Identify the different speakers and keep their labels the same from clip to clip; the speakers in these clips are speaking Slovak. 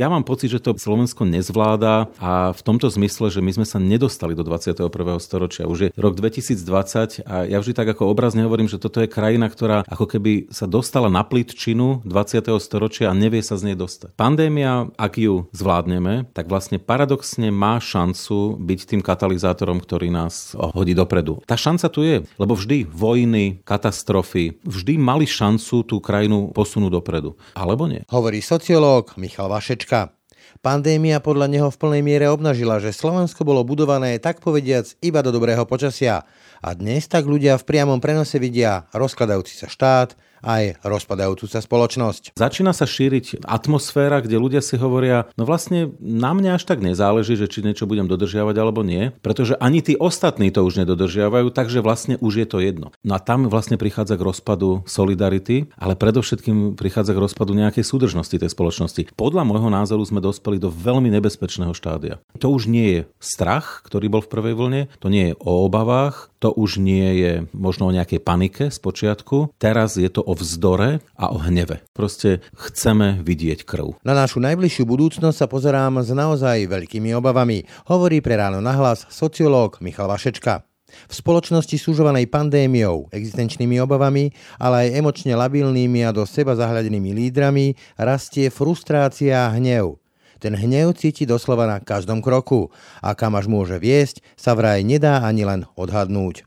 Speaker 1: Ja mám pocit, že to Slovensko nezvláda a v tomto zmysle, že my sme sa nedostali do 21. storočia. Už je rok 2020 a ja vždy tak ako obrazne hovorím, že toto je krajina, ktorá ako keby sa dostala na plitčinu 20. storočia a nevie sa z nej dostať. Pandémia, ak ju zvládneme, tak vlastne paradoxne má šancu byť tým katalizátorom, ktorý nás hodí dopredu. Tá šanca tu je, lebo vždy vojny, katastrofy, vždy mali šancu tú krajinu posunúť dopredu. Alebo nie?
Speaker 2: Hovorí sociológ Michal Vašeč Jurečka. Pandémia podľa neho v plnej miere obnažila, že Slovensko bolo budované tak povediac iba do dobrého počasia. A dnes tak ľudia v priamom prenose vidia rozkladajúci sa štát, aj rozpadajúcu sa spoločnosť.
Speaker 1: Začína sa šíriť atmosféra, kde ľudia si hovoria, no vlastne na mňa až tak nezáleží, že či niečo budem dodržiavať alebo nie, pretože ani tí ostatní to už nedodržiavajú, takže vlastne už je to jedno. No a tam vlastne prichádza k rozpadu solidarity, ale predovšetkým prichádza k rozpadu nejakej súdržnosti tej spoločnosti. Podľa môjho názoru sme dospeli do veľmi nebezpečného štádia. To už nie je strach, ktorý bol v prvej vlne, to nie je o obavách, to už nie je možno o nejakej panike z počiatku. Teraz je to vzdore a o hneve. Proste chceme vidieť krv.
Speaker 2: Na našu najbližšiu budúcnosť sa pozerám s naozaj veľkými obavami, hovorí pre ráno nahlas sociológ Michal Vašečka. V spoločnosti súžovanej pandémiou, existenčnými obavami, ale aj emočne labilnými a do seba zahľadenými lídrami rastie frustrácia a hnev. Ten hnev cíti doslova na každom kroku a kam až môže viesť, sa vraj nedá ani len odhadnúť.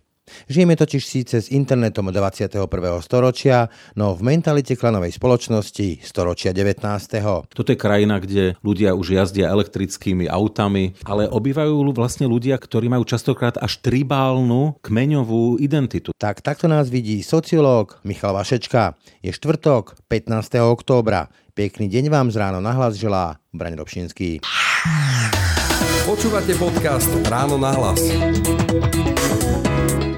Speaker 2: Žijeme totiž síce s internetom 21. storočia, no v mentalite klanovej spoločnosti storočia 19.
Speaker 1: Toto je krajina, kde ľudia už jazdia elektrickými autami, ale obývajú vlastne ľudia, ktorí majú častokrát až tribálnu kmeňovú identitu.
Speaker 2: Tak takto nás vidí sociológ Michal Vašečka. Je štvrtok, 15. októbra. Pekný deň vám z ráno nahlas želá Braň Robšinský.
Speaker 3: Počúvate podcast Ráno nahlas.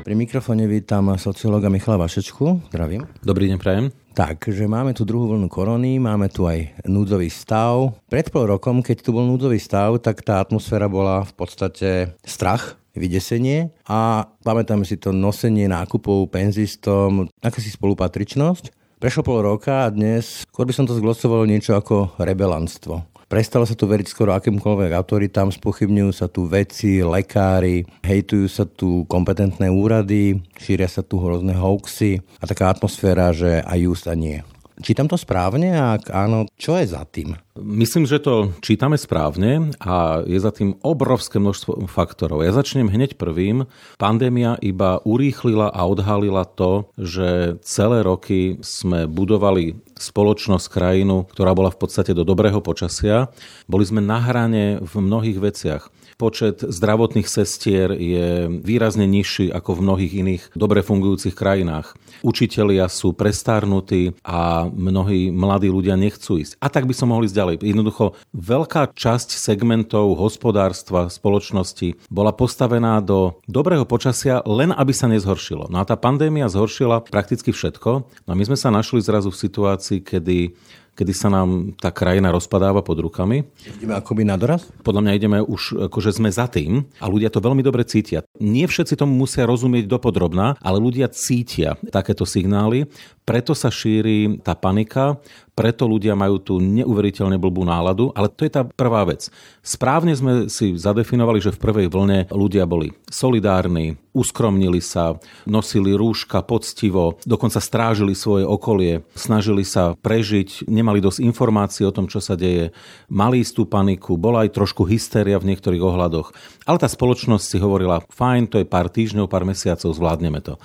Speaker 2: Pri mikrofóne vítam sociológa Michala Vašečku. Zdravím.
Speaker 1: Dobrý deň, prajem.
Speaker 2: Takže máme tu druhú vlnu korony, máme tu aj núdzový stav. Pred pol rokom, keď tu bol núdzový stav, tak tá atmosféra bola v podstate strach, vydesenie a pamätáme si to nosenie nákupov penzistom, akási spolupatričnosť. Prešlo pol roka a dnes, skôr by som to zglosoval niečo ako rebelanstvo. Prestalo sa tu veriť skoro akýmkoľvek autoritám, spochybňujú sa tu veci, lekári, hejtujú sa tu kompetentné úrady, šíria sa tu hrozné hoaxy a taká atmosféra, že aj just a nie. Čítam to správne a ak áno, čo je za tým?
Speaker 1: Myslím, že to čítame správne a je za tým obrovské množstvo faktorov. Ja začnem hneď prvým. Pandémia iba urýchlila a odhalila to, že celé roky sme budovali spoločnosť, krajinu, ktorá bola v podstate do dobrého počasia. Boli sme na hrane v mnohých veciach. Počet zdravotných sestier je výrazne nižší ako v mnohých iných dobre fungujúcich krajinách. Učitelia sú prestárnutí a mnohí mladí ľudia nechcú ísť. A tak by som mohli ísť ďalej. Jednoducho, veľká časť segmentov hospodárstva, spoločnosti bola postavená do dobrého počasia, len aby sa nezhoršilo. No a tá pandémia zhoršila prakticky všetko. No a my sme sa našli zrazu v situácii, kedy kedy sa nám tá krajina rozpadáva pod rukami.
Speaker 2: Ideme akoby na doraz?
Speaker 1: Podľa mňa ideme už, akože sme za tým a ľudia to veľmi dobre cítia. Nie všetci tomu musia rozumieť dopodrobná, ale ľudia cítia takéto signály, preto sa šíri tá panika, preto ľudia majú tú neuveriteľne blbú náladu, ale to je tá prvá vec. Správne sme si zadefinovali, že v prvej vlne ľudia boli solidárni, uskromnili sa, nosili rúška poctivo, dokonca strážili svoje okolie, snažili sa prežiť, nemali dosť informácií o tom, čo sa deje, mali istú paniku, bola aj trošku hystéria v niektorých ohľadoch, ale tá spoločnosť si hovorila, fajn, to je pár týždňov, pár mesiacov, zvládneme to.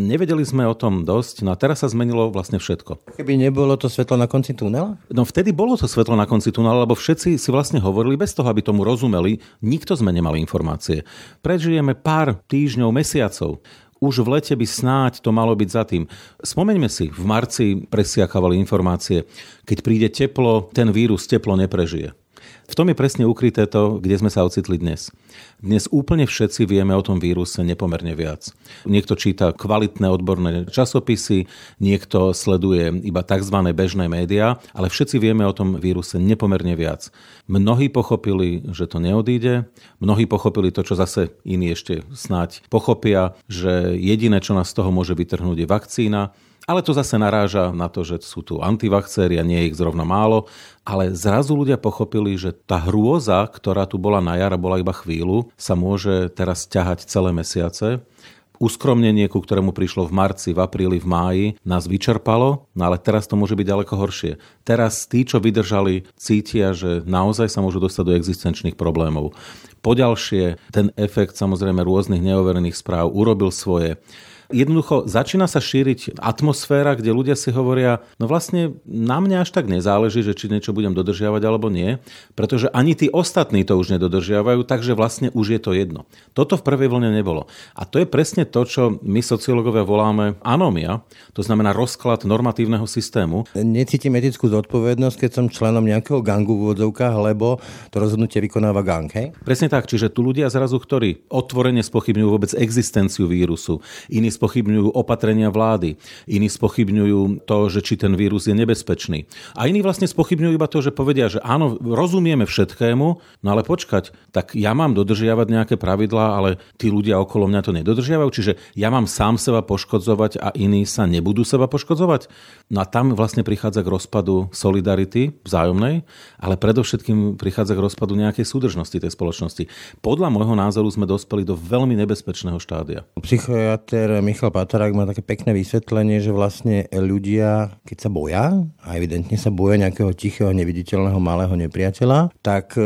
Speaker 1: Nevedeli sme o tom dosť, no a teraz sa zmenilo vlastne všetko.
Speaker 2: Keby nebolo to svetlo na konci tunela?
Speaker 1: No vtedy bolo to svetlo na konci tunela, lebo všetci si vlastne hovorili bez toho, aby tomu rozumeli, nikto sme nemali informácie. Prežijeme pár týždňov, mesiacov už v lete by snáď to malo byť za tým. Spomeňme si, v marci presiakávali informácie, keď príde teplo, ten vírus teplo neprežije. V tom je presne ukryté to, kde sme sa ocitli dnes. Dnes úplne všetci vieme o tom víruse nepomerne viac. Niekto číta kvalitné odborné časopisy, niekto sleduje iba tzv. bežné médiá, ale všetci vieme o tom víruse nepomerne viac. Mnohí pochopili, že to neodíde, mnohí pochopili to, čo zase iní ešte snáď pochopia, že jediné, čo nás z toho môže vytrhnúť, je vakcína ale to zase naráža na to, že sú tu antivakcéri a nie je ich zrovna málo. Ale zrazu ľudia pochopili, že tá hrôza, ktorá tu bola na jar bola iba chvíľu, sa môže teraz ťahať celé mesiace uskromnenie, ku ktorému prišlo v marci, v apríli, v máji, nás vyčerpalo, no ale teraz to môže byť ďaleko horšie. Teraz tí, čo vydržali, cítia, že naozaj sa môžu dostať do existenčných problémov. Poďalšie, ten efekt samozrejme rôznych neoverených správ urobil svoje. Jednoducho začína sa šíriť atmosféra, kde ľudia si hovoria, no vlastne na mňa až tak nezáleží, že či niečo budem dodržiavať alebo nie, pretože ani tí ostatní to už nedodržiavajú, takže vlastne už je to jedno. Toto v prvej vlne nebolo. A to je presne to, čo my sociológovia voláme anomia, to znamená rozklad normatívneho systému.
Speaker 2: Necítim etickú zodpovednosť, keď som členom nejakého gangu v úvodzovkách, lebo to rozhodnutie vykonáva gang, hej?
Speaker 1: Presne tak, čiže tu ľudia zrazu, ktorí otvorene spochybňujú vôbec existenciu vírusu, iní spochybňujú opatrenia vlády, iní spochybňujú to, že či ten vírus je nebezpečný. A iní vlastne spochybňujú iba to, že povedia, že áno, rozumieme všetkému, no ale počkať, tak ja mám dodržiavať nejaké pravidlá, ale tí ľudia okolo mňa to nedodržiavajú, čiže ja mám sám seba poškodzovať a iní sa nebudú seba poškodzovať. No a tam vlastne prichádza k rozpadu solidarity vzájomnej, ale predovšetkým prichádza k rozpadu nejakej súdržnosti tej spoločnosti. Podľa môjho názoru sme dospeli do veľmi nebezpečného štádia.
Speaker 2: Psychiatr Michal Patarák má také pekné vysvetlenie, že vlastne ľudia, keď sa boja, a evidentne sa boja nejakého tichého, neviditeľného, malého nepriateľa, tak e,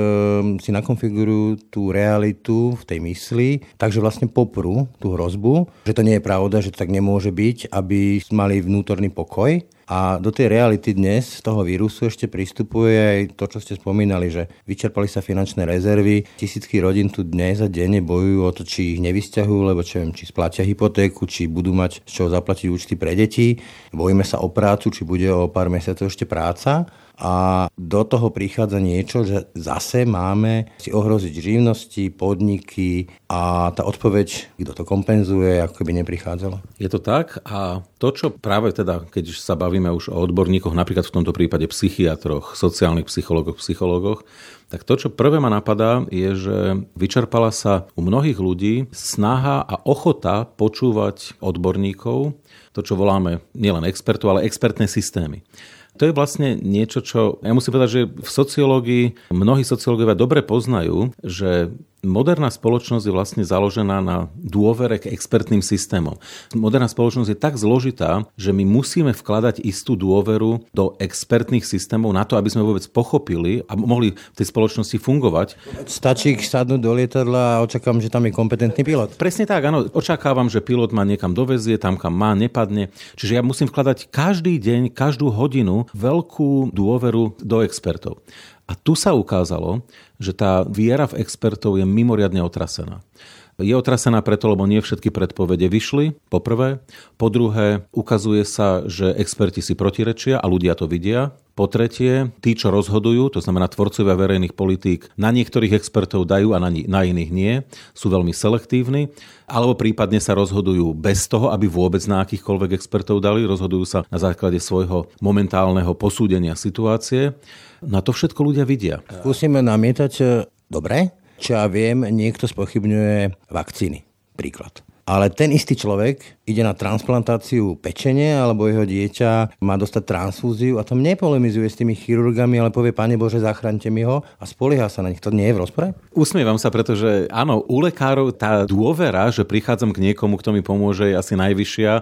Speaker 2: si nakonfigurujú tú realitu v tej mysli, takže vlastne poprú tú hrozbu, že to nie je pravda, že to tak nemôže byť, aby mali vnútorný pokoj a do tej reality dnes, toho vírusu ešte pristupuje aj to, čo ste spomínali, že vyčerpali sa finančné rezervy, tisícky rodín tu dnes a denne bojujú o to, či ich nevysťahujú, lebo čo viem, či splatia hypotéku, či budú mať z čoho zaplatiť účty pre deti. Bojíme sa o prácu, či bude o pár mesiacov ešte práca a do toho prichádza niečo, že zase máme si ohroziť živnosti, podniky a tá odpoveď, kto to kompenzuje, ako keby neprichádzalo.
Speaker 1: Je to tak a to, čo práve teda, keď sa bavíme už o odborníkoch, napríklad v tomto prípade psychiatroch, sociálnych psychológoch, psychológoch, tak to, čo prvé ma napadá, je, že vyčerpala sa u mnohých ľudí snaha a ochota počúvať odborníkov, to, čo voláme nielen expertov, ale expertné systémy. To je vlastne niečo, čo ja musím povedať, že v sociológii mnohí sociológovia dobre poznajú, že moderná spoločnosť je vlastne založená na dôvere k expertným systémom. Moderná spoločnosť je tak zložitá, že my musíme vkladať istú dôveru do expertných systémov na to, aby sme vôbec pochopili a mohli v tej spoločnosti fungovať.
Speaker 2: Stačí sadnúť do lietadla a očakávam, že tam je kompetentný pilot.
Speaker 1: Presne tak, áno. Očakávam, že pilot ma niekam dovezie, tam kam má, nepadne. Čiže ja musím vkladať každý deň, každú hodinu veľkú dôveru do expertov. A tu sa ukázalo, že tá viera v expertov je mimoriadne otrasená. Je otrasená preto, lebo nie všetky predpovede vyšli, po prvé. Po druhé, ukazuje sa, že experti si protirečia a ľudia to vidia. Po tretie, tí, čo rozhodujú, to znamená tvorcovia verejných politík, na niektorých expertov dajú a na, na iných nie, sú veľmi selektívni, alebo prípadne sa rozhodujú bez toho, aby vôbec na akýchkoľvek expertov dali, rozhodujú sa na základe svojho momentálneho posúdenia situácie. Na to všetko ľudia vidia.
Speaker 2: Skúsime namietať, e, dobre, čo ja viem, niekto spochybňuje vakcíny. Príklad. Ale ten istý človek ide na transplantáciu pečenie alebo jeho dieťa má dostať transfúziu a tam nepolemizuje s tými chirurgami, ale povie, Pane Bože, zachránte mi ho a spolieha sa na nich. To nie je v rozpore?
Speaker 1: Usmievam sa, pretože áno, u lekárov tá dôvera, že prichádzam k niekomu, kto mi pomôže, je asi najvyššia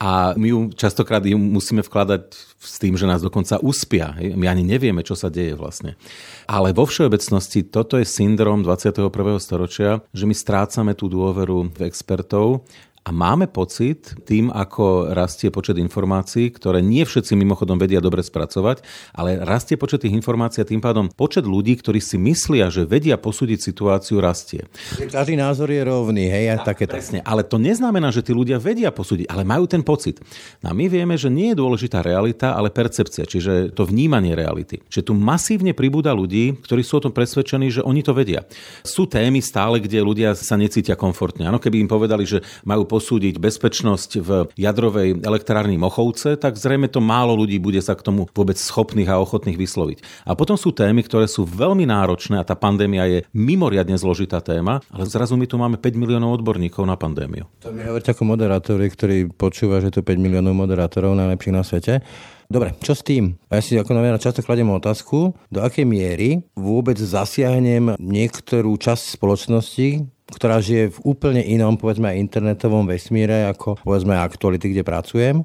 Speaker 1: a my ju častokrát ju musíme vkladať s tým, že nás dokonca uspia. My ani nevieme, čo sa deje vlastne. Ale vo všeobecnosti toto je syndrom 21. storočia, že my strácame tú dôveru v expertov A máme pocit, tým ako rastie počet informácií, ktoré nie všetci mimochodom vedia dobre spracovať, ale rastie počet tých informácií a tým pádom počet ľudí, ktorí si myslia, že vedia posúdiť situáciu, rastie.
Speaker 2: Každý názor je rovný, hej, a takéto.
Speaker 1: Presne, ale to neznamená, že tí ľudia vedia posúdiť, ale majú ten pocit. No a my vieme, že nie je dôležitá realita, ale percepcia, čiže to vnímanie reality. Že tu masívne pribúda ľudí, ktorí sú o tom presvedčení, že oni to vedia. Sú témy stále, kde ľudia sa necítia komfortne. Áno, keby im povedali, že majú posúdiť bezpečnosť v jadrovej elektrárni Mochovce, tak zrejme to málo ľudí bude sa k tomu vôbec schopných a ochotných vysloviť. A potom sú témy, ktoré sú veľmi náročné a tá pandémia je mimoriadne zložitá téma, ale zrazu my tu máme 5 miliónov odborníkov na pandémiu.
Speaker 2: To mi hovoríte ako moderátori, ktorí počúva, že tu 5 miliónov moderátorov najlepších na svete. Dobre, čo s tým? Ja si ako novinár často kladem otázku, do akej miery vôbec zasiahnem niektorú časť spoločnosti, ktorá žije v úplne inom, povedzme internetovom vesmíre, ako povedzme aktuality, kde pracujem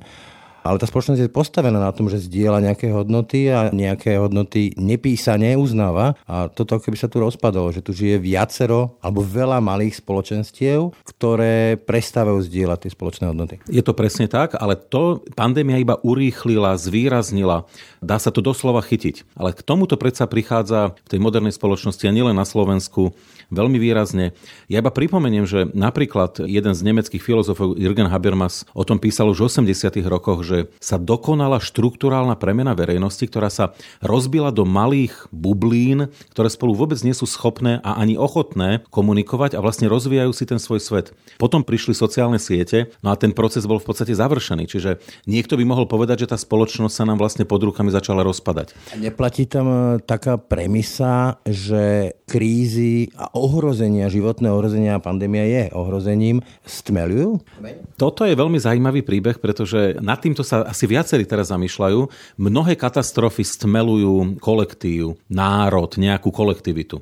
Speaker 2: ale tá spoločnosť je postavená na tom, že zdieľa nejaké hodnoty a nejaké hodnoty nepísane uznáva. A toto keby sa tu rozpadlo, že tu žije viacero alebo veľa malých spoločenstiev, ktoré prestávajú zdieľať tie spoločné hodnoty.
Speaker 1: Je to presne tak, ale to pandémia iba urýchlila, zvýraznila. Dá sa to doslova chytiť. Ale k tomuto predsa prichádza v tej modernej spoločnosti a nielen na Slovensku veľmi výrazne. Ja iba pripomeniem, že napríklad jeden z nemeckých filozofov Jürgen Habermas o tom písal už v 80. rokoch, že sa dokonala štruktúrálna premena verejnosti, ktorá sa rozbila do malých bublín, ktoré spolu vôbec nie sú schopné a ani ochotné komunikovať a vlastne rozvíjajú si ten svoj svet. Potom prišli sociálne siete, no a ten proces bol v podstate završený. Čiže niekto by mohol povedať, že tá spoločnosť sa nám vlastne pod rukami začala rozpadať.
Speaker 2: Neplatí tam e, taká premisa, že krízy a ohrozenia, životné ohrozenia a pandémia je ohrozením, stmelujú?
Speaker 1: Toto je veľmi zaujímavý príbeh, pretože nad týmto sa asi viacerí teraz zamýšľajú. Mnohé katastrofy stmelujú kolektív, národ, nejakú kolektivitu.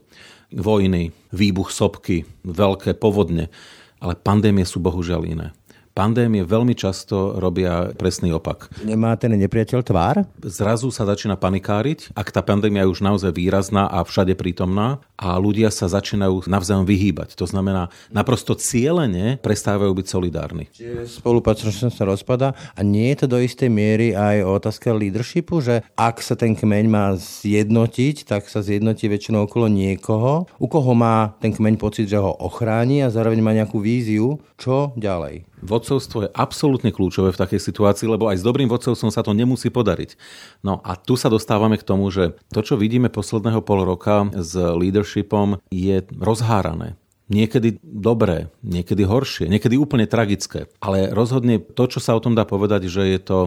Speaker 1: Vojny, výbuch sopky, veľké povodne. Ale pandémie sú bohužiaľ iné. Pandémie veľmi často robia presný opak.
Speaker 2: Nemá ten nepriateľ tvár?
Speaker 1: Zrazu sa začína panikáriť, ak tá pandémia je už naozaj výrazná a všade prítomná a ľudia sa začínajú navzájom vyhýbať. To znamená, naprosto cieľene prestávajú byť solidárni.
Speaker 2: Čiže spolupatričnosť sa rozpada a nie je to do istej miery aj otázka leadershipu, že ak sa ten kmeň má zjednotiť, tak sa zjednotí väčšinou okolo niekoho, u koho má ten kmeň pocit, že ho ochráni a zároveň má nejakú víziu, čo ďalej.
Speaker 1: Vodcovstvo je absolútne kľúčové v takej situácii, lebo aj s dobrým vodcovstvom sa to nemusí podariť. No a tu sa dostávame k tomu, že to, čo vidíme posledného pol roka s leadershipom, je rozhárané. Niekedy dobré, niekedy horšie, niekedy úplne tragické. Ale rozhodne to, čo sa o tom dá povedať, že je to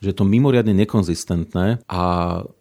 Speaker 1: že je to mimoriadne nekonzistentné a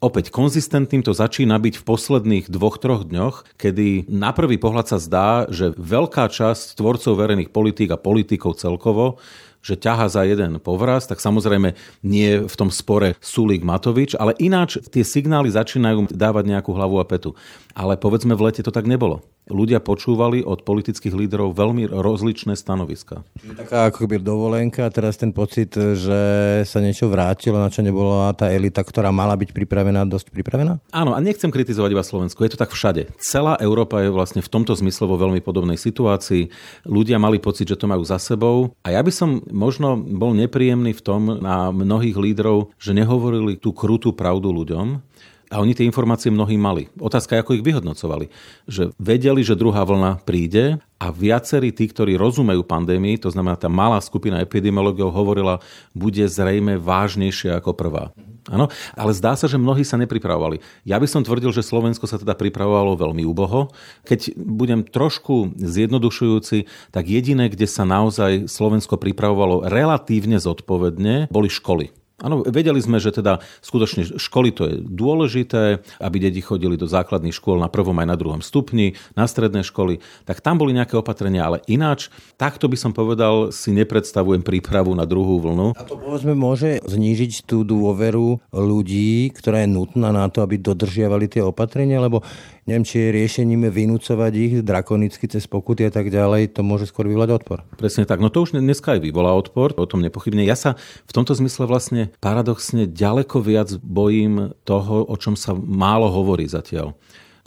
Speaker 1: opäť konzistentným to začína byť v posledných dvoch, troch dňoch, kedy na prvý pohľad sa zdá, že veľká časť tvorcov verejných politík a politikov celkovo že ťaha za jeden povraz, tak samozrejme nie v tom spore Sulík Matovič, ale ináč tie signály začínajú dávať nejakú hlavu a petu. Ale povedzme v lete to tak nebolo ľudia počúvali od politických líderov veľmi rozličné stanoviska.
Speaker 2: Taká ako by dovolenka, teraz ten pocit, že sa niečo vrátilo, na čo nebola tá elita, ktorá mala byť pripravená, dosť pripravená?
Speaker 1: Áno, a nechcem kritizovať iba Slovensku, je to tak všade. Celá Európa je vlastne v tomto zmysle vo veľmi podobnej situácii. Ľudia mali pocit, že to majú za sebou. A ja by som možno bol nepríjemný v tom na mnohých lídrov, že nehovorili tú krutú pravdu ľuďom, a oni tie informácie mnohí mali. Otázka je, ako ich vyhodnocovali. Že vedeli, že druhá vlna príde a viacerí tí, ktorí rozumejú pandémii, to znamená tá malá skupina epidemiologov hovorila, bude zrejme vážnejšia ako prvá. Áno, ale zdá sa, že mnohí sa nepripravovali. Ja by som tvrdil, že Slovensko sa teda pripravovalo veľmi úboho. Keď budem trošku zjednodušujúci, tak jediné, kde sa naozaj Slovensko pripravovalo relatívne zodpovedne, boli školy. Áno, vedeli sme, že teda skutočne školy to je dôležité, aby deti chodili do základných škôl na prvom aj na druhom stupni, na stredné školy, tak tam boli nejaké opatrenia, ale ináč, takto by som povedal, si nepredstavujem prípravu na druhú vlnu.
Speaker 2: A to povedzme môže znížiť tú dôveru ľudí, ktorá je nutná na to, aby dodržiavali tie opatrenia, lebo neviem, či je riešením vynúcovať ich drakonicky cez pokuty a tak ďalej, to môže skôr vyvolať odpor.
Speaker 1: Presne tak. No to už dneska aj vyvolá odpor, o tom nepochybne. Ja sa v tomto zmysle vlastne paradoxne ďaleko viac bojím toho, o čom sa málo hovorí zatiaľ.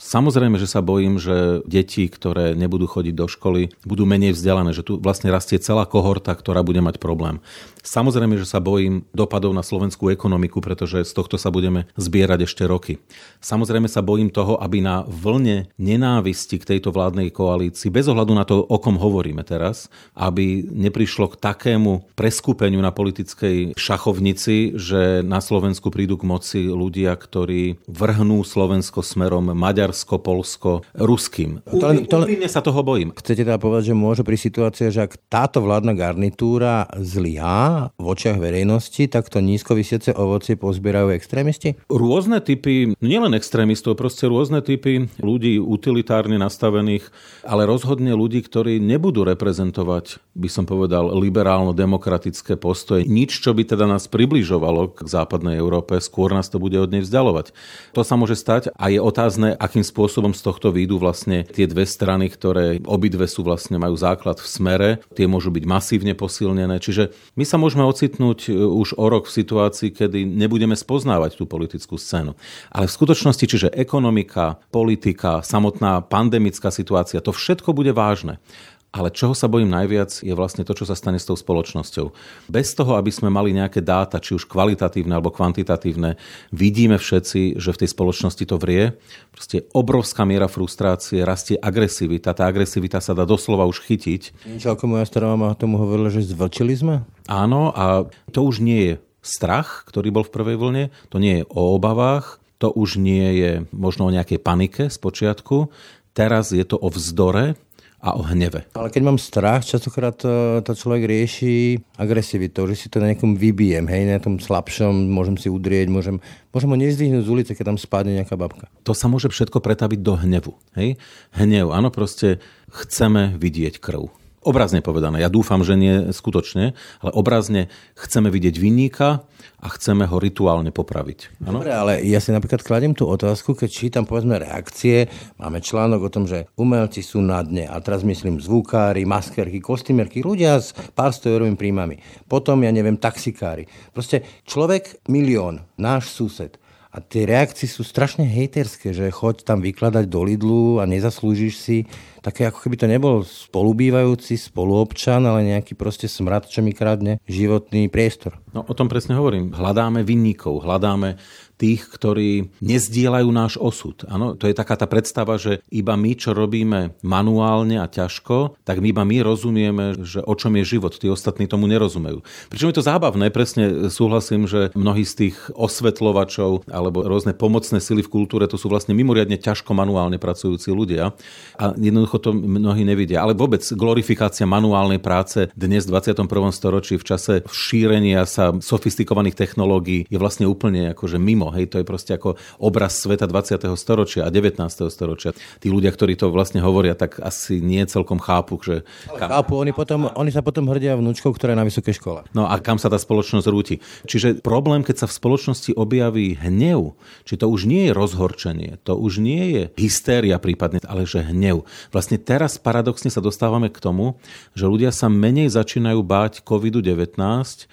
Speaker 1: Samozrejme, že sa bojím, že deti, ktoré nebudú chodiť do školy, budú menej vzdelané, že tu vlastne rastie celá kohorta, ktorá bude mať problém. Samozrejme, že sa bojím dopadov na slovenskú ekonomiku, pretože z tohto sa budeme zbierať ešte roky. Samozrejme sa bojím toho, aby na vlne nenávisti k tejto vládnej koalícii, bez ohľadu na to, o kom hovoríme teraz, aby neprišlo k takému preskupeniu na politickej šachovnici, že na Slovensku prídu k moci ľudia, ktorí vrhnú Slovensko smerom Maďarsko, Polsko, ruským. To len, to len, sa toho bojím.
Speaker 2: Chcete teda povedať, že môže pri situácii, že ak táto vládna garnitúra zlyhá, v očiach verejnosti takto nízko vysiace ovocie pozbierajú extrémisti?
Speaker 1: Rôzne typy, nielen extrémistov, proste rôzne typy ľudí utilitárne nastavených, ale rozhodne ľudí, ktorí nebudú reprezentovať, by som povedal, liberálno-demokratické postoje. Nič, čo by teda nás približovalo k západnej Európe, skôr nás to bude od nej vzdialovať. To sa môže stať a je otázne, akým spôsobom z tohto výjdu vlastne tie dve strany, ktoré obidve sú vlastne majú základ v smere, tie môžu byť masívne posilnené. Čiže my sa môžeme ocitnúť e, už o rok v situácii, kedy nebudeme spoznávať tú politickú scénu. Ale v skutočnosti, čiže ekonomika, politika, samotná pandemická situácia, to všetko bude vážne. Ale čoho sa bojím najviac je vlastne to, čo sa stane s tou spoločnosťou. Bez toho, aby sme mali nejaké dáta, či už kvalitatívne alebo kvantitatívne, vidíme všetci, že v tej spoločnosti to vrie. Proste obrovská miera frustrácie, rastie agresivita. Tá agresivita sa dá doslova už chytiť.
Speaker 2: Niečo ako moja stará mama tomu hovorila, že zvlčili sme?
Speaker 1: Áno, a to už nie je strach, ktorý bol v prvej vlne, to nie je o obavách, to už nie je možno o nejakej panike z počiatku, teraz je to o vzdore, a o hneve.
Speaker 2: Ale keď mám strach, častokrát to, to človek rieši agresivitou, že si to na nejakom vybijem, hej, na tom slabšom, môžem si udrieť, môžem, môžem ho nezdvihnúť z ulice, keď tam spadne nejaká babka.
Speaker 1: To sa môže všetko pretaviť do hnevu. Hej? Hnev, áno, proste chceme vidieť krv. Obrazne povedané, ja dúfam, že nie skutočne, ale obrazne chceme vidieť vinníka a chceme ho rituálne popraviť.
Speaker 2: Ano? Dobre, ale ja si napríklad kladiem tú otázku, keď čítam povedzme reakcie, máme článok o tom, že umelci sú na dne a teraz myslím zvukári, maskerky, kostýmerky, ľudia s pár stojorovými príjmami. Potom, ja neviem, taxikári. Proste človek milión, náš sused, a tie reakcie sú strašne hejterské, že choď tam vykladať do Lidlu a nezaslúžiš si také ako keby to nebol spolubývajúci spoluobčan, ale nejaký proste smrad, čo mi kradne životný priestor.
Speaker 1: No o tom presne hovorím. Hľadáme vinníkov, hľadáme tých, ktorí nezdielajú náš osud. Ano, to je taká tá predstava, že iba my, čo robíme manuálne a ťažko, tak my iba my rozumieme, že o čom je život. Tí ostatní tomu nerozumejú. Pričom je to zábavné, presne súhlasím, že mnohí z tých osvetľovačov alebo rôzne pomocné sily v kultúre, to sú vlastne mimoriadne ťažko manuálne pracujúci ľudia a to mnohí nevidia. Ale vôbec glorifikácia manuálnej práce dnes v 21. storočí v čase šírenia sa sofistikovaných technológií je vlastne úplne akože mimo Hej, to je proste ako obraz sveta 20. storočia a 19. storočia. Tí ľudia, ktorí to vlastne hovoria, tak asi nie celkom chápu, že...
Speaker 2: Kam... Chápu, oni, potom, oni sa potom hrdia vnúčkou, ktorá je na vysokej škole.
Speaker 1: No a kam sa tá spoločnosť rúti. Čiže problém, keď sa v spoločnosti objaví hnev, či to už nie je rozhorčenie, to už nie je hystéria prípadne, ale že hnev. Vlastne teraz paradoxne sa dostávame k tomu, že ľudia sa menej začínajú báť COVID-19,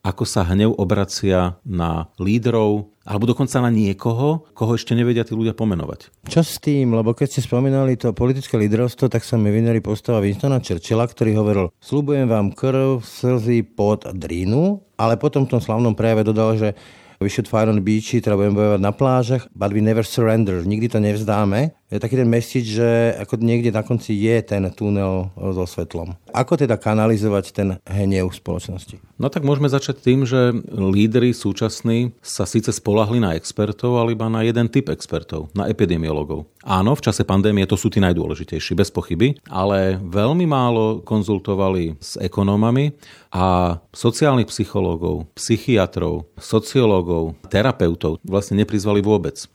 Speaker 1: ako sa hnev obracia na lídrov, alebo dokonca na niekoho, koho ešte nevedia tí ľudia pomenovať.
Speaker 2: Čo s tým? Lebo keď ste spomínali to politické lídrovstvo, tak sa mi vynerí postava Winstona Churchilla, ktorý hovoril, slubujem vám krv, slzy, pot a drínu, ale potom v tom slavnom prejave dodal, že we should fight on the beach, teda budeme bojovať na plážach, but we never surrender, nikdy to nevzdáme je taký ten message, že ako niekde na konci je ten tunel so svetlom. Ako teda kanalizovať ten hnev spoločnosti?
Speaker 1: No tak môžeme začať tým, že lídry súčasní sa síce spolahli na expertov, ale iba na jeden typ expertov, na epidemiologov. Áno, v čase pandémie to sú tí najdôležitejší, bez pochyby, ale veľmi málo konzultovali s ekonómami a sociálnych psychológov, psychiatrov, sociológov, terapeutov vlastne neprizvali vôbec.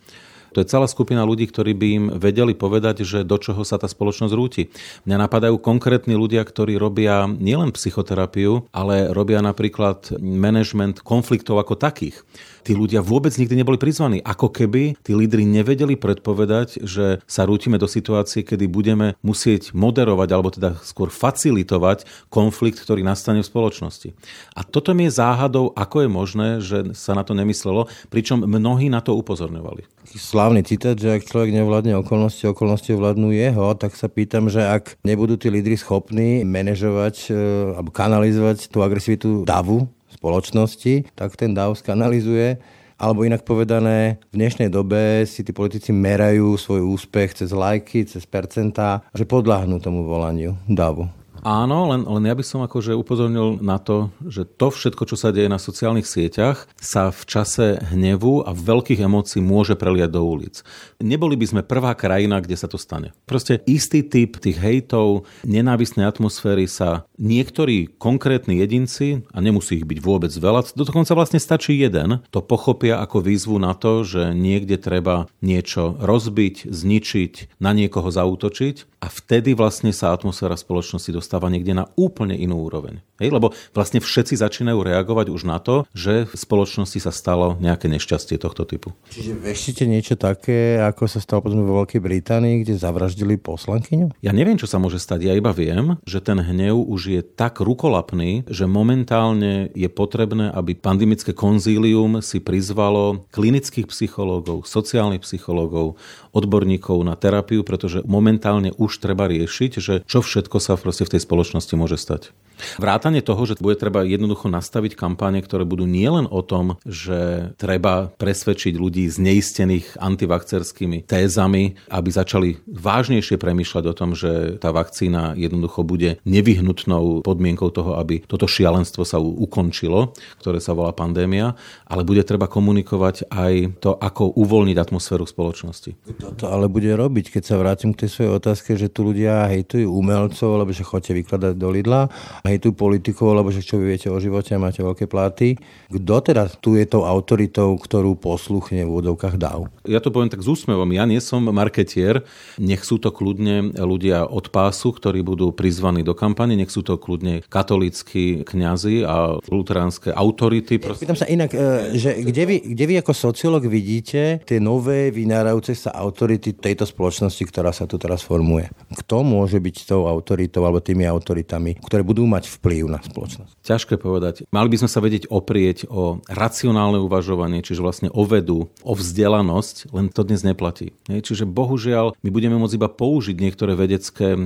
Speaker 1: To je celá skupina ľudí, ktorí by im vedeli povedať, že do čoho sa tá spoločnosť rúti. Mňa napadajú konkrétni ľudia, ktorí robia nielen psychoterapiu, ale robia napríklad management konfliktov ako takých. Tí ľudia vôbec nikdy neboli prizvaní. Ako keby tí lídry nevedeli predpovedať, že sa rútime do situácie, kedy budeme musieť moderovať, alebo teda skôr facilitovať konflikt, ktorý nastane v spoločnosti. A toto mi je záhadou, ako je možné, že sa na to nemyslelo, pričom mnohí na to upozorňovali.
Speaker 2: Slávny citát, že ak človek nevládne okolnosti, okolnosti ovládnu jeho, tak sa pýtam, že ak nebudú tí lídry schopní manažovať e, alebo kanalizovať tú agresivitu davu spoločnosti, tak ten DAO skanalizuje alebo inak povedané, v dnešnej dobe si tí politici merajú svoj úspech cez lajky, cez percentá, že podľahnú tomu volaniu davu.
Speaker 1: Áno, len, len ja by som akože upozornil na to, že to všetko, čo sa deje na sociálnych sieťach, sa v čase hnevu a veľkých emócií môže preliať do ulic. Neboli by sme prvá krajina, kde sa to stane. Proste istý typ tých hejtov, nenávisnej atmosféry sa niektorí konkrétni jedinci, a nemusí ich byť vôbec veľa, dokonca vlastne stačí jeden, to pochopia ako výzvu na to, že niekde treba niečo rozbiť, zničiť, na niekoho zautočiť a vtedy vlastne sa atmosféra spoločnosti dostáva niekde na úplne inú úroveň. Hej, lebo vlastne všetci začínajú reagovať už na to, že v spoločnosti sa stalo nejaké nešťastie tohto typu.
Speaker 2: Čiže veštíte niečo také, ako sa stalo potom vo Veľkej Británii, kde zavraždili poslankyňu?
Speaker 1: Ja neviem, čo sa môže stať. Ja iba viem, že ten hnev už je tak rukolapný, že momentálne je potrebné, aby pandemické konzílium si prizvalo klinických psychológov, sociálnych psychológov, odborníkov na terapiu, pretože momentálne už treba riešiť, že čo všetko sa proste v tej spoločnosti môže stať. Vrátanie toho, že bude treba jednoducho nastaviť kampáne, ktoré budú nielen o tom, že treba presvedčiť ľudí zneistených antivakcerskými tézami, aby začali vážnejšie premýšľať o tom, že tá vakcína jednoducho bude nevyhnutnou podmienkou toho, aby toto šialenstvo sa ukončilo, ktoré sa volá pandémia, ale bude treba komunikovať aj to, ako uvoľniť atmosféru spoločnosti.
Speaker 2: Kto to ale bude robiť, keď sa vrátim k tej svojej otázke, že tu ľudia hejtujú umelcov, lebo že chodte vykladať do Lidla hejtujú politikov, lebo že čo vy viete o živote a máte veľké platy. Kto teda tu je tou autoritou, ktorú posluchne v úvodovkách dáv?
Speaker 1: Ja to poviem tak s úsmevom. Ja nie som marketier. Nech sú to kľudne ľudia od pásu, ktorí budú prizvaní do kampane. Nech sú to kľudne katolícky kňazi a luteránske autority.
Speaker 2: Pýtam sa inak, e, že kde vy, kde vy ako sociológ vidíte tie nové vynárajúce sa autority tejto spoločnosti, ktorá sa tu teraz formuje? Kto môže byť tou autoritou alebo tými autoritami, ktoré budú mať vplyv na spoločnosť?
Speaker 1: Ťažké povedať. Mali by sme sa vedieť oprieť o racionálne uvažovanie, čiže vlastne o vedu, o vzdelanosť, len to dnes neplatí. Čiže bohužiaľ my budeme môcť iba použiť niektoré vedecké...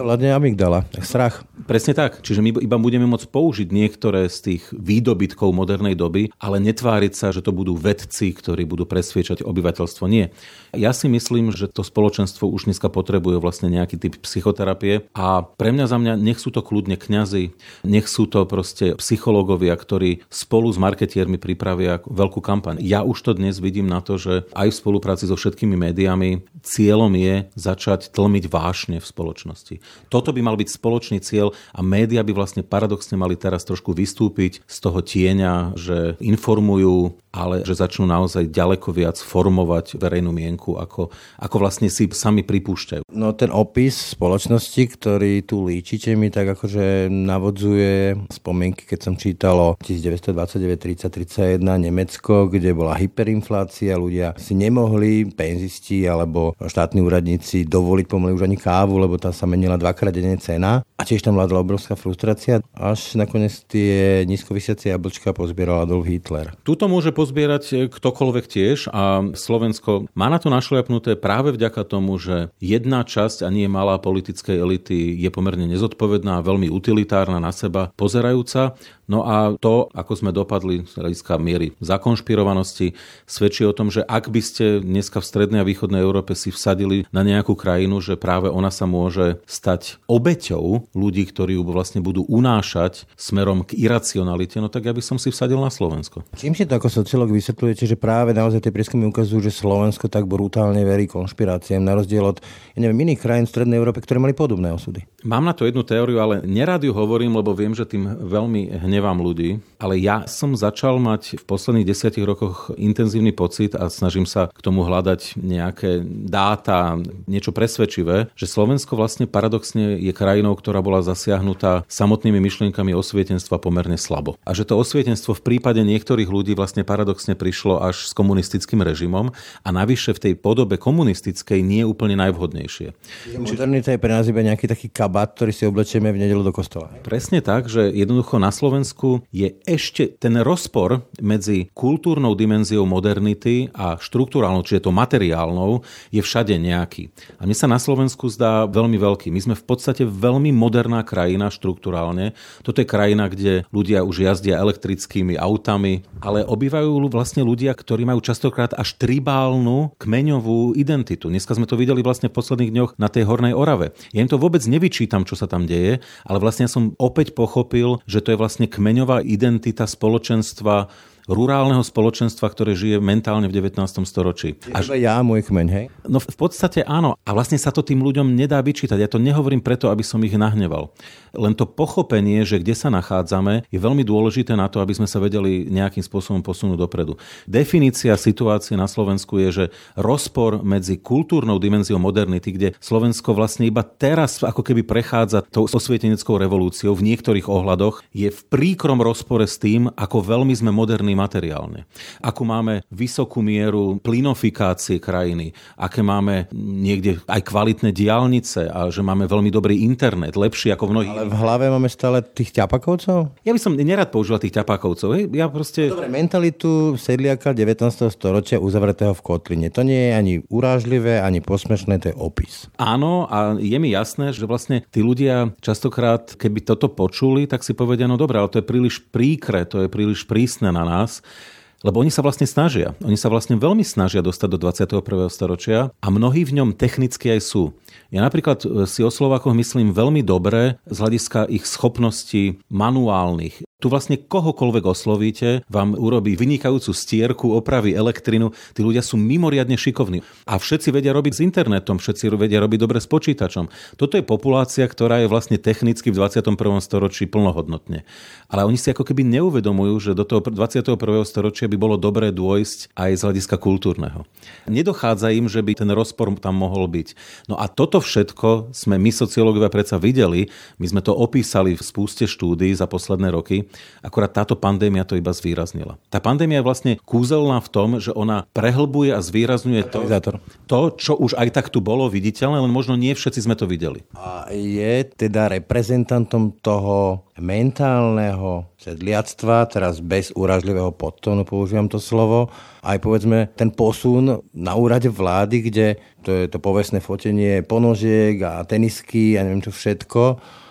Speaker 2: Vládne amygdala, strach.
Speaker 1: Presne tak. Čiže my iba budeme môcť použiť niektoré z tých výdobytkov modernej doby, ale netváriť sa, že to budú vedci, ktorí budú presviečať obyvateľstvo. Nie. Ja si myslím, že to spoločenstvo už dneska potrebuje vlastne nejaký typ psychoterapie a pre mňa za mňa nech sú to kľudne kňazi, nech sú to proste psychológovia, ktorí spolu s marketiermi pripravia veľkú kampaň. Ja už to dnes vidím na to, že aj v spolupráci so všetkými médiami cieľom je začať tlmiť vášne v spoločnosti. Toto by mal byť spoločný cieľ a média by vlastne paradoxne mali teraz trošku vystúpiť z toho tieňa, že informujú, ale že začnú naozaj ďaleko viac formovať verejnú mienku, ako, ako vlastne si sami pripúšťajú.
Speaker 2: No ten opis spoločnosti, ktorý tu líčite, mi tak akože navodzuje spomienky, keď som čítalo 1929, 30, 31 Nemecko, kde bola hyperinflácia, ľudia si nemohli, penzisti alebo štátni úradníci dovoliť pomaly už ani kávu, lebo tam sa menila dvakrát denne cena a tiež tam vládla obrovská frustrácia, až nakoniec tie nízkovisiacie jablčka pozbieral Adolf Hitler.
Speaker 1: Tuto môže pozbierať e, ktokoľvek tiež a Slovensko má na to našliapnuté práve vďaka tomu, že jedna časť a nie malá politickej elity je pomerne nezodpovedná, veľmi utilitárna na seba pozerajúca No a to, ako sme dopadli z hľadiska miery zakonšpirovanosti, svedčí o tom, že ak by ste dneska v strednej a východnej Európe si vsadili na nejakú krajinu, že práve ona sa môže stať obeťou ľudí, ktorí ju vlastne budú unášať smerom k iracionalite, no tak ja by som si vsadil na Slovensko.
Speaker 2: Čím si to ako sociológ vysvetľujete, že práve naozaj tie prieskumy ukazujú, že Slovensko tak brutálne verí konšpiráciám, na rozdiel od ja neviem, iných krajín v Strednej Európe, ktoré mali podobné osudy?
Speaker 1: Mám na to jednu teóriu, ale nerád ju hovorím, lebo viem, že tým veľmi hnev hnevám ľudí, ale ja som začal mať v posledných desiatich rokoch intenzívny pocit a snažím sa k tomu hľadať nejaké dáta, niečo presvedčivé, že Slovensko vlastne paradoxne je krajinou, ktorá bola zasiahnutá samotnými myšlienkami osvietenstva pomerne slabo. A že to osvietenstvo v prípade niektorých ľudí vlastne paradoxne paradoxne prišlo až s komunistickým režimom a navyše v tej podobe komunistickej nie je úplne najvhodnejšie.
Speaker 2: Modernita je pre nás iba nejaký taký kabát, ktorý si oblečieme v nedelu do kostola.
Speaker 1: Presne tak, že jednoducho na Slovensku je ešte ten rozpor medzi kultúrnou dimenziou modernity a štruktúrálnou, čiže to materiálnou, je všade nejaký. A mne sa na Slovensku zdá veľmi veľký. My sme v podstate veľmi moderná krajina štruktúrálne. Toto je krajina, kde ľudia už jazdia elektrickými autami, ale obývajú vlastne ľudia, ktorí majú častokrát až tribálnu kmeňovú identitu. Dneska sme to videli vlastne v posledných dňoch na tej Hornej Orave. Ja im to vôbec nevyčítam, čo sa tam deje, ale vlastne ja som opäť pochopil, že to je vlastne kmeňová identita spoločenstva rurálneho spoločenstva, ktoré žije mentálne v 19. storočí.
Speaker 2: Až ja, môj kmeň, hej?
Speaker 1: No v podstate áno. A vlastne sa to tým ľuďom nedá vyčítať. Ja to nehovorím preto, aby som ich nahneval. Len to pochopenie, že kde sa nachádzame, je veľmi dôležité na to, aby sme sa vedeli nejakým spôsobom posunúť dopredu. Definícia situácie na Slovensku je, že rozpor medzi kultúrnou dimenziou modernity, kde Slovensko vlastne iba teraz ako keby prechádza tou osvieteneckou revolúciou v niektorých ohľadoch, je v príkrom rozpore s tým, ako veľmi sme moderní materiálne. Ako máme vysokú mieru plinofikácie krajiny, aké máme niekde aj kvalitné diálnice a že máme veľmi dobrý internet, lepší ako v mnohých...
Speaker 2: Ale v hlave máme stále tých ťapakovcov?
Speaker 1: Ja by som nerad používal tých ťapakovcov. Hej. Ja proste...
Speaker 2: Dobre, mentalitu sedliaka 19. storočia uzavretého v kotline. To nie je ani urážlivé, ani posmešné, to je opis.
Speaker 1: Áno, a je mi jasné, že vlastne tí ľudia častokrát, keby toto počuli, tak si povedia, no dobré, ale to je príliš príkre, to je príliš prísne na nás nás, lebo oni sa vlastne snažia. Oni sa vlastne veľmi snažia dostať do 21. storočia a mnohí v ňom technicky aj sú. Ja napríklad e, si o Slovákoch myslím veľmi dobre z hľadiska ich schopností manuálnych, tu vlastne kohokoľvek oslovíte, vám urobí vynikajúcu stierku, opravy elektrinu. Tí ľudia sú mimoriadne šikovní. A všetci vedia robiť s internetom, všetci vedia robiť dobre s počítačom. Toto je populácia, ktorá je vlastne technicky v 21. storočí plnohodnotne. Ale oni si ako keby neuvedomujú, že do toho 21. storočia by bolo dobré dôjsť aj z hľadiska kultúrneho. Nedochádza im, že by ten rozpor tam mohol byť. No a toto všetko sme my sociológovia predsa videli, my sme to opísali v spúste štúdií za posledné roky Akorát táto pandémia to iba zvýraznila. Tá pandémia je vlastne kúzelná v tom, že ona prehlbuje a zvýrazňuje to, to, čo už aj tak tu bolo viditeľné, len možno nie všetci sme to videli.
Speaker 2: A je teda reprezentantom toho mentálneho sedliactva, teraz bez úražlivého podtónu používam to slovo, aj povedzme ten posun na úrade vlády, kde to je to povestné fotenie ponožiek a tenisky a neviem čo všetko,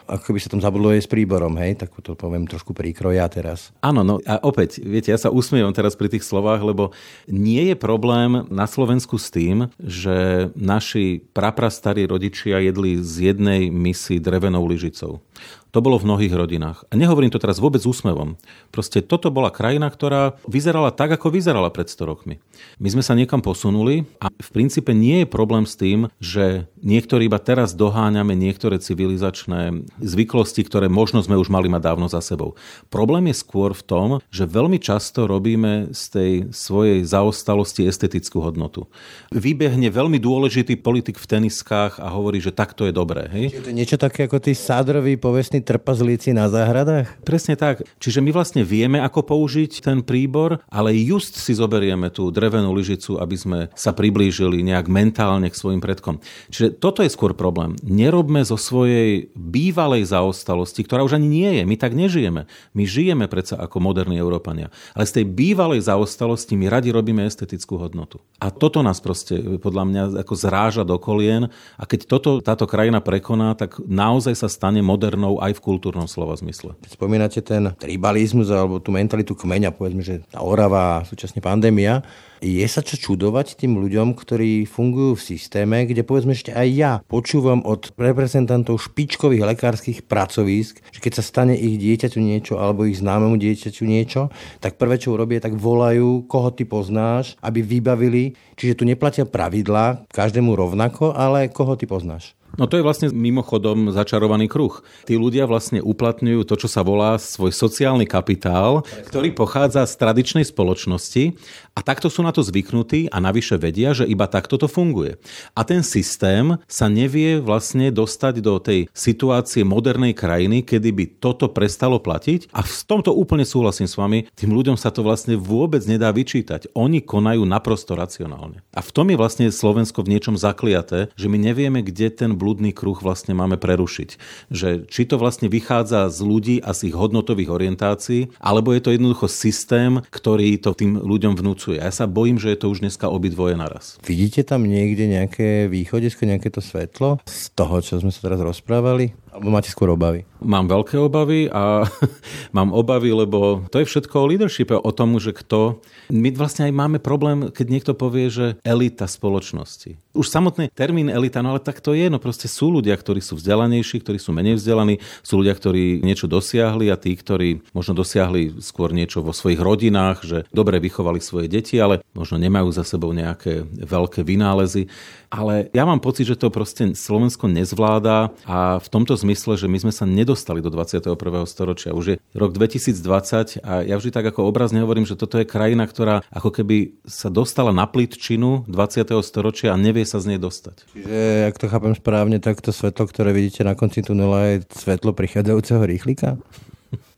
Speaker 2: ako by sa tam zabudlo aj s príborom, hej, tak to poviem trošku príkroja teraz.
Speaker 1: Áno, no a opäť, viete, ja sa usmievam teraz pri tých slovách, lebo nie je problém na Slovensku s tým, že naši praprastarí rodičia jedli z jednej misy drevenou lyžicou. To bolo v mnohých rodinách. A nehovorím to teraz vôbec úsmevom. Proste toto bola krajina, ktorá vyzerala tak, ako vyzerala pred 100 rokmi. My sme sa niekam posunuli a v princípe nie je problém s tým, že niektorí iba teraz doháňame niektoré civilizačné zvyklosti, ktoré možno sme už mali mať dávno za sebou. Problém je skôr v tom, že veľmi často robíme z tej svojej zaostalosti estetickú hodnotu. Vybehne veľmi dôležitý politik v teniskách a hovorí, že takto je dobré. Hej?
Speaker 2: Je to niečo také ako tí sádroví povestní vlastní trpazlíci na záhradách?
Speaker 1: Presne tak. Čiže my vlastne vieme, ako použiť ten príbor, ale just si zoberieme tú drevenú lyžicu, aby sme sa priblížili nejak mentálne k svojim predkom. Čiže toto je skôr problém. Nerobme zo svojej bývalej zaostalosti, ktorá už ani nie je. My tak nežijeme. My žijeme predsa ako moderní Európania. Ale z tej bývalej zaostalosti my radi robíme estetickú hodnotu. A toto nás proste podľa mňa ako zráža do kolien. A keď toto táto krajina prekoná, tak naozaj sa stane modernou aj aj v kultúrnom slova zmysle.
Speaker 2: Spomínate ten tribalizmus alebo tú mentalitu kmeňa, povedzme, že tá Orava a súčasne pandémia. Je sa čo čudovať tým ľuďom, ktorí fungujú v systéme, kde povedzme ešte aj ja počúvam od reprezentantov špičkových lekárskych pracovísk, že keď sa stane ich dieťaťu niečo alebo ich známemu dieťaťu niečo, tak prvé, čo urobia, tak volajú, koho ty poznáš, aby vybavili. Čiže tu neplatia pravidlá každému rovnako, ale koho ty poznáš.
Speaker 1: No to je vlastne mimochodom začarovaný kruh. Tí ľudia vlastne uplatňujú to, čo sa volá svoj sociálny kapitál, ktorý pochádza z tradičnej spoločnosti a takto sú na to zvyknutí a navyše vedia, že iba takto to funguje. A ten systém sa nevie vlastne dostať do tej situácie modernej krajiny, kedy by toto prestalo platiť a v tomto úplne súhlasím s vami, tým ľuďom sa to vlastne vôbec nedá vyčítať. Oni konajú naprosto racionálne. A v tom je vlastne Slovensko v niečom zakliaté, že my nevieme, kde ten blúd blúdny kruh vlastne máme prerušiť. Že či to vlastne vychádza z ľudí a z ich hodnotových orientácií, alebo je to jednoducho systém, ktorý to tým ľuďom vnúcuje. Ja sa bojím, že je to už dneska obidvoje naraz.
Speaker 2: Vidíte tam niekde nejaké východisko, nejaké to svetlo z toho, čo sme sa teraz rozprávali? Alebo máte skôr obavy?
Speaker 1: Mám veľké obavy a mám obavy, lebo to je všetko o leadershipe, o tom, že kto... My vlastne aj máme problém, keď niekto povie, že elita spoločnosti. Už samotný termín elita, no ale tak to je, no proste sú ľudia, ktorí sú vzdelanejší, ktorí sú menej vzdelaní, sú ľudia, ktorí niečo dosiahli a tí, ktorí možno dosiahli skôr niečo vo svojich rodinách, že dobre vychovali svoje deti, ale možno nemajú za sebou nejaké veľké vynálezy. Ale ja mám pocit, že to proste Slovensko nezvláda a v tomto zmysle, že my sme sa nedostali do 21. storočia. Už je rok 2020 a ja vždy tak ako obrazne hovorím, že toto je krajina, ktorá ako keby sa dostala na plitčinu 20. storočia a nevie sa z nej dostať.
Speaker 2: Čiže, ak to chápem správne, tak to svetlo, ktoré vidíte na konci tunela, je svetlo prichádzajúceho rýchlika?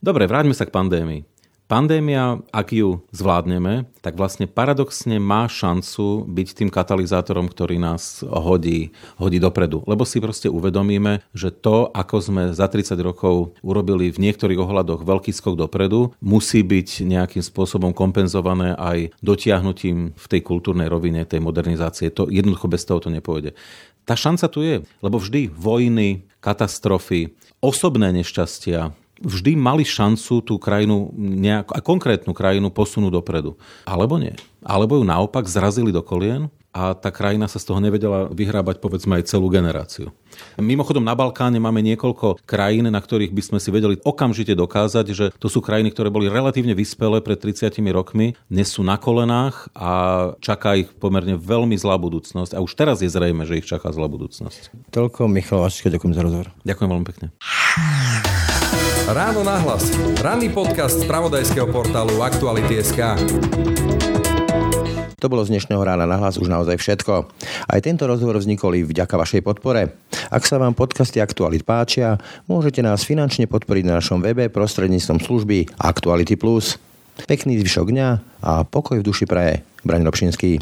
Speaker 1: Dobre, vráťme sa k pandémii. Pandémia, ak ju zvládneme, tak vlastne paradoxne má šancu byť tým katalizátorom, ktorý nás hodí, hodí dopredu. Lebo si proste uvedomíme, že to, ako sme za 30 rokov urobili v niektorých ohľadoch veľký skok dopredu, musí byť nejakým spôsobom kompenzované aj dotiahnutím v tej kultúrnej rovine, tej modernizácie. To jednoducho bez toho to nepôjde. Tá šanca tu je, lebo vždy vojny, katastrofy, osobné nešťastia, vždy mali šancu tú krajinu, nejak, a konkrétnu krajinu posunúť dopredu. Alebo nie. Alebo ju naopak zrazili do kolien a tá krajina sa z toho nevedela vyhrábať povedzme aj celú generáciu. Mimochodom na Balkáne máme niekoľko krajín, na ktorých by sme si vedeli okamžite dokázať, že to sú krajiny, ktoré boli relatívne vyspelé pred 30 rokmi, dnes sú na kolenách a čaká ich pomerne veľmi zlá budúcnosť a už teraz je zrejme, že ich čaká zlá budúcnosť.
Speaker 2: Toľko Michal Vašička, ďakujem za rozhovor.
Speaker 1: Ďakujem veľmi pekne.
Speaker 3: Ráno na hlas. Ranný podcast z pravodajského portálu Aktuality.sk.
Speaker 2: To bolo z dnešného rána na hlas už naozaj všetko. Aj tento rozhovor vznikol i vďaka vašej podpore. Ak sa vám podcasty Aktualit páčia, môžete nás finančne podporiť na našom webe prostredníctvom služby Aktuality+. Pekný zvyšok dňa a pokoj v duši praje. Braň Robšinský.